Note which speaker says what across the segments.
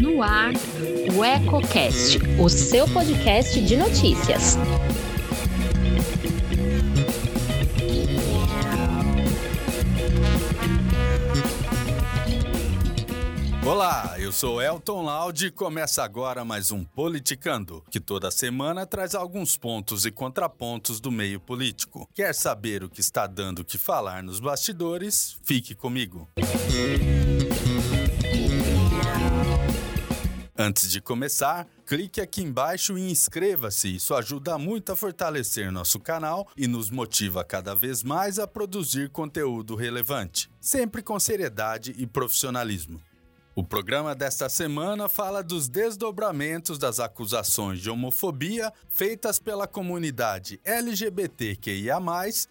Speaker 1: No ar, o EcoCast, o seu podcast de notícias.
Speaker 2: Olá, eu sou Elton Laude e começa agora mais um Politicando, que toda semana traz alguns pontos e contrapontos do meio político. Quer saber o que está dando que falar nos bastidores? Fique comigo. Antes de começar, clique aqui embaixo e inscreva-se. Isso ajuda muito a fortalecer nosso canal e nos motiva cada vez mais a produzir conteúdo relevante, sempre com seriedade e profissionalismo. O programa desta semana fala dos desdobramentos das acusações de homofobia feitas pela comunidade LGBTQIA,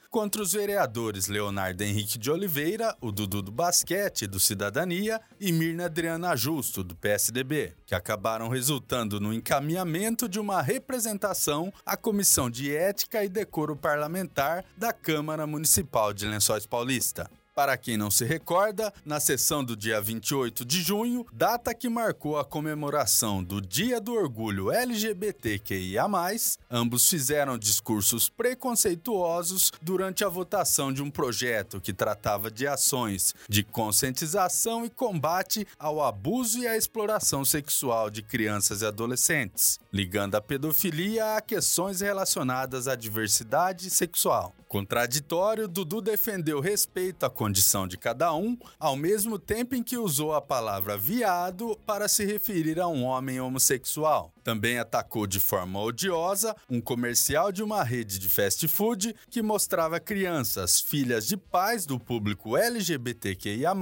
Speaker 2: contra os vereadores Leonardo Henrique de Oliveira, o Dudu do Basquete do Cidadania e Mirna Adriana Justo, do PSDB, que acabaram resultando no encaminhamento de uma representação à Comissão de Ética e Decoro Parlamentar da Câmara Municipal de Lençóis Paulista. Para quem não se recorda, na sessão do dia 28 de junho, data que marcou a comemoração do Dia do Orgulho LGBTQIA, ambos fizeram discursos preconceituosos durante a votação de um projeto que tratava de ações de conscientização e combate ao abuso e à exploração sexual de crianças e adolescentes, ligando a pedofilia a questões relacionadas à diversidade sexual. Contraditório, Dudu defendeu respeito à condição de cada um, ao mesmo tempo em que usou a palavra viado para se referir a um homem homossexual. Também atacou de forma odiosa um comercial de uma rede de fast food que mostrava crianças, filhas de pais do público LGBTQIA,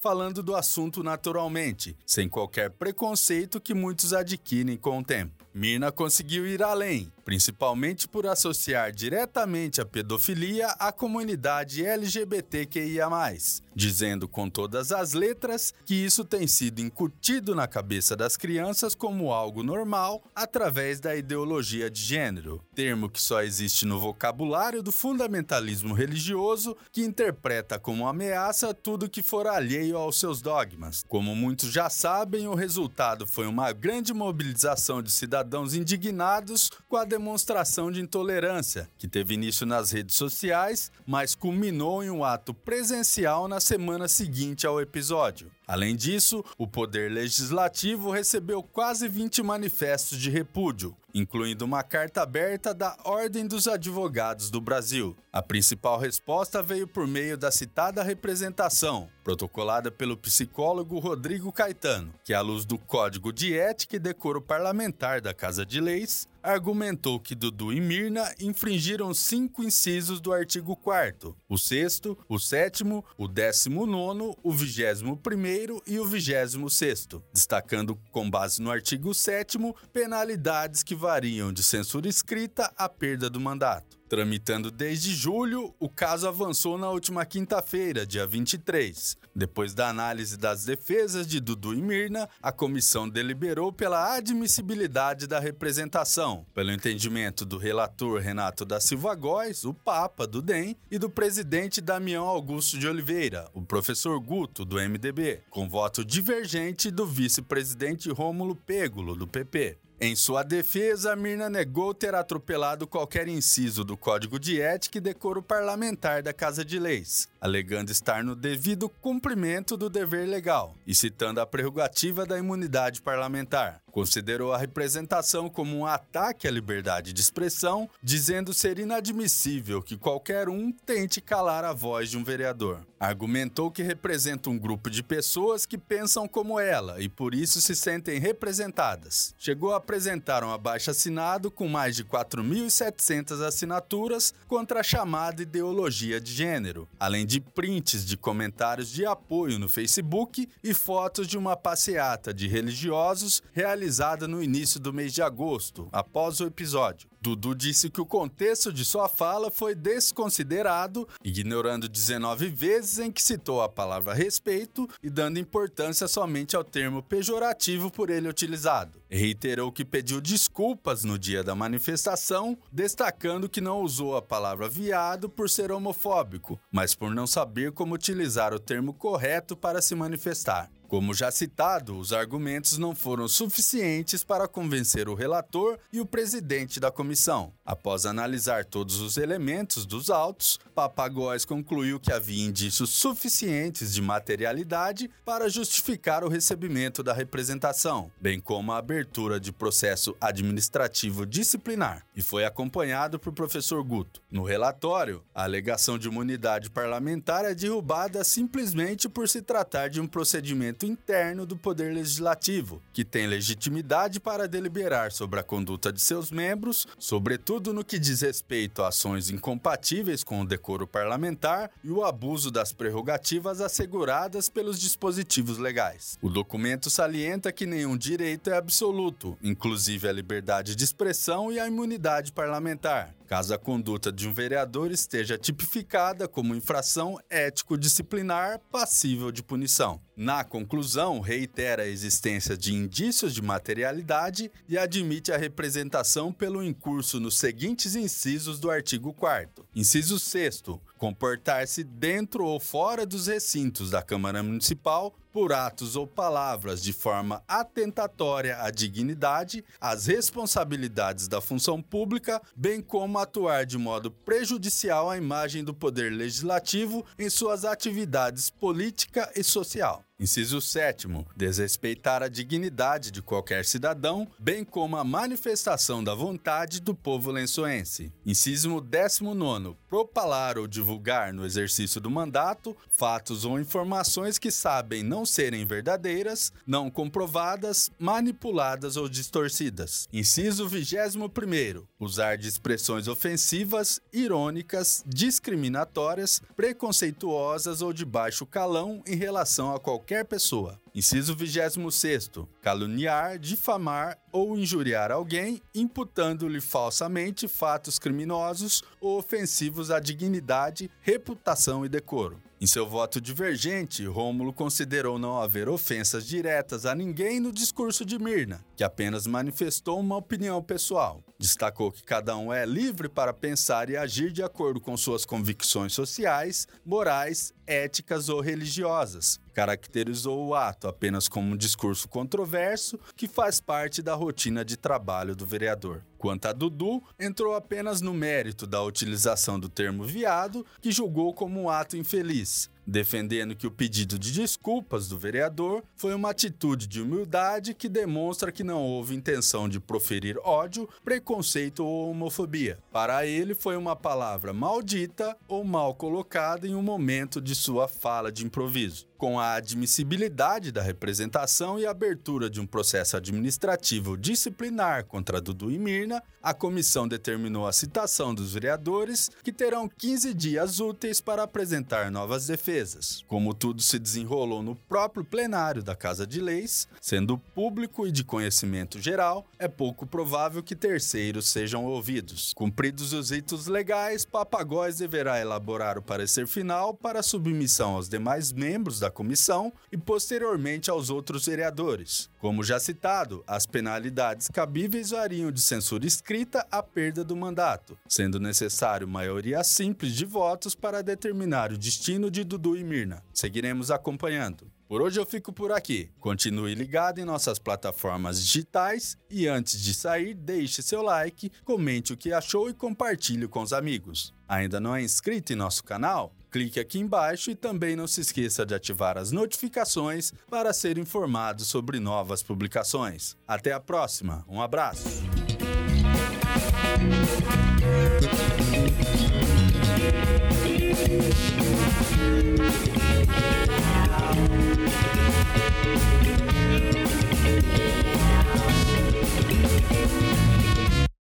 Speaker 2: falando do assunto naturalmente, sem qualquer preconceito que muitos adquirem com o tempo. Mirna conseguiu ir além, principalmente por associar diretamente a pedofilia à comunidade LGBTQIA, dizendo com todas as letras que isso tem sido incutido na cabeça das crianças como algo normal através da ideologia de gênero, termo que só existe no vocabulário do fundamentalismo religioso que interpreta como ameaça tudo que for alheio aos seus dogmas. Como muitos já sabem, o resultado foi uma grande mobilização de cidadãos indignados com a demonstração de intolerância, que teve início nas redes sociais, mas culminou em um ato presencial na semana seguinte ao episódio. Além disso, o Poder Legislativo recebeu quase 20 manifestos de repúdio, incluindo uma carta aberta da Ordem dos Advogados do Brasil. A principal resposta veio por meio da citada representação, protocolada pelo psicólogo Rodrigo Caetano, que, à luz do Código de Ética e Decoro Parlamentar da Casa de Leis, argumentou que Dudu e Mirna infringiram cinco incisos do artigo 4 o sexto, o sétimo, o décimo nono, o vigésimo primeiro e o vigésimo sexto, destacando, com base no artigo 7 penalidades que variam de censura escrita à perda do mandato. Tramitando desde julho, o caso avançou na última quinta-feira, dia 23. Depois da análise das defesas de Dudu e Mirna, a comissão deliberou pela admissibilidade da representação, pelo entendimento do relator Renato da Silva Góes, o Papa do DEM, e do presidente Damião Augusto de Oliveira, o professor Guto, do MDB, com voto divergente do vice-presidente Rômulo Pêgulo, do PP. Em sua defesa, Mirna negou ter atropelado qualquer inciso do Código de Ética e Decoro Parlamentar da Casa de Leis, alegando estar no devido cumprimento do dever legal e citando a prerrogativa da imunidade parlamentar. Considerou a representação como um ataque à liberdade de expressão, dizendo ser inadmissível que qualquer um tente calar a voz de um vereador. Argumentou que representa um grupo de pessoas que pensam como ela e por isso se sentem representadas. Chegou a apresentar um abaixo-assinado com mais de 4.700 assinaturas contra a chamada ideologia de gênero, além de prints de comentários de apoio no Facebook e fotos de uma passeata de religiosos realizados utilizada no início do mês de agosto, após o episódio. Dudu disse que o contexto de sua fala foi desconsiderado, ignorando 19 vezes em que citou a palavra respeito e dando importância somente ao termo pejorativo por ele utilizado. Reiterou que pediu desculpas no dia da manifestação, destacando que não usou a palavra viado por ser homofóbico, mas por não saber como utilizar o termo correto para se manifestar. Como já citado, os argumentos não foram suficientes para convencer o relator e o presidente da comissão. Após analisar todos os elementos dos autos, Papagóis concluiu que havia indícios suficientes de materialidade para justificar o recebimento da representação, bem como a abertura de processo administrativo disciplinar, e foi acompanhado por professor Guto. No relatório, a alegação de imunidade parlamentar é derrubada simplesmente por se tratar de um procedimento interno do Poder Legislativo, que tem legitimidade para deliberar sobre a conduta de seus membros, sobretudo no que diz respeito a ações incompatíveis com o decoro parlamentar e o abuso das prerrogativas asseguradas pelos dispositivos legais. O documento salienta que nenhum direito é absoluto, inclusive a liberdade de expressão e a imunidade parlamentar caso a conduta de um vereador esteja tipificada como infração ético-disciplinar passível de punição. Na conclusão, reitera a existência de indícios de materialidade e admite a representação pelo incurso nos seguintes incisos do artigo 4. Inciso 6 comportar-se dentro ou fora dos recintos da Câmara Municipal por atos ou palavras de forma atentatória à dignidade, às responsabilidades da função pública, bem como atuar de modo prejudicial à imagem do poder legislativo em suas atividades política e social. Inciso 7. Desrespeitar a dignidade de qualquer cidadão, bem como a manifestação da vontade do povo lençoense. Inciso 19. Propalar ou divulgar no exercício do mandato fatos ou informações que sabem não serem verdadeiras, não comprovadas, manipuladas ou distorcidas. Inciso 21. Usar de expressões ofensivas, irônicas, discriminatórias, preconceituosas ou de baixo calão em relação a qualquer qualquer pessoa. Inciso 26. Caluniar, difamar ou injuriar alguém, imputando-lhe falsamente fatos criminosos ou ofensivos à dignidade, reputação e decoro. Em seu voto divergente, Rômulo considerou não haver ofensas diretas a ninguém no discurso de Mirna, que apenas manifestou uma opinião pessoal. Destacou que cada um é livre para pensar e agir de acordo com suas convicções sociais, morais, éticas ou religiosas. Caracterizou o ato apenas como um discurso controverso que faz parte da rotina de trabalho do vereador. Quanto a Dudu, entrou apenas no mérito da utilização do termo viado, que julgou como um ato infeliz, defendendo que o pedido de desculpas do vereador foi uma atitude de humildade que demonstra que não houve intenção de proferir ódio, preconceito ou homofobia. Para ele, foi uma palavra maldita ou mal colocada em um momento de sua fala de improviso com a admissibilidade da representação e abertura de um processo administrativo disciplinar contra Dudu e Mirna, a comissão determinou a citação dos vereadores, que terão 15 dias úteis para apresentar novas defesas. Como tudo se desenrolou no próprio plenário da Casa de Leis, sendo público e de conhecimento geral, é pouco provável que terceiros sejam ouvidos. Cumpridos os ritos legais, Papagóis deverá elaborar o parecer final para submissão aos demais membros da da comissão e posteriormente aos outros vereadores. Como já citado, as penalidades cabíveis variam de censura escrita à perda do mandato, sendo necessário maioria simples de votos para determinar o destino de Dudu e Mirna. Seguiremos acompanhando. Por hoje eu fico por aqui. Continue ligado em nossas plataformas digitais e antes de sair, deixe seu like, comente o que achou e compartilhe com os amigos. Ainda não é inscrito em nosso canal? Clique aqui embaixo e também não se esqueça de ativar as notificações para ser informado sobre novas publicações. Até a próxima, um abraço!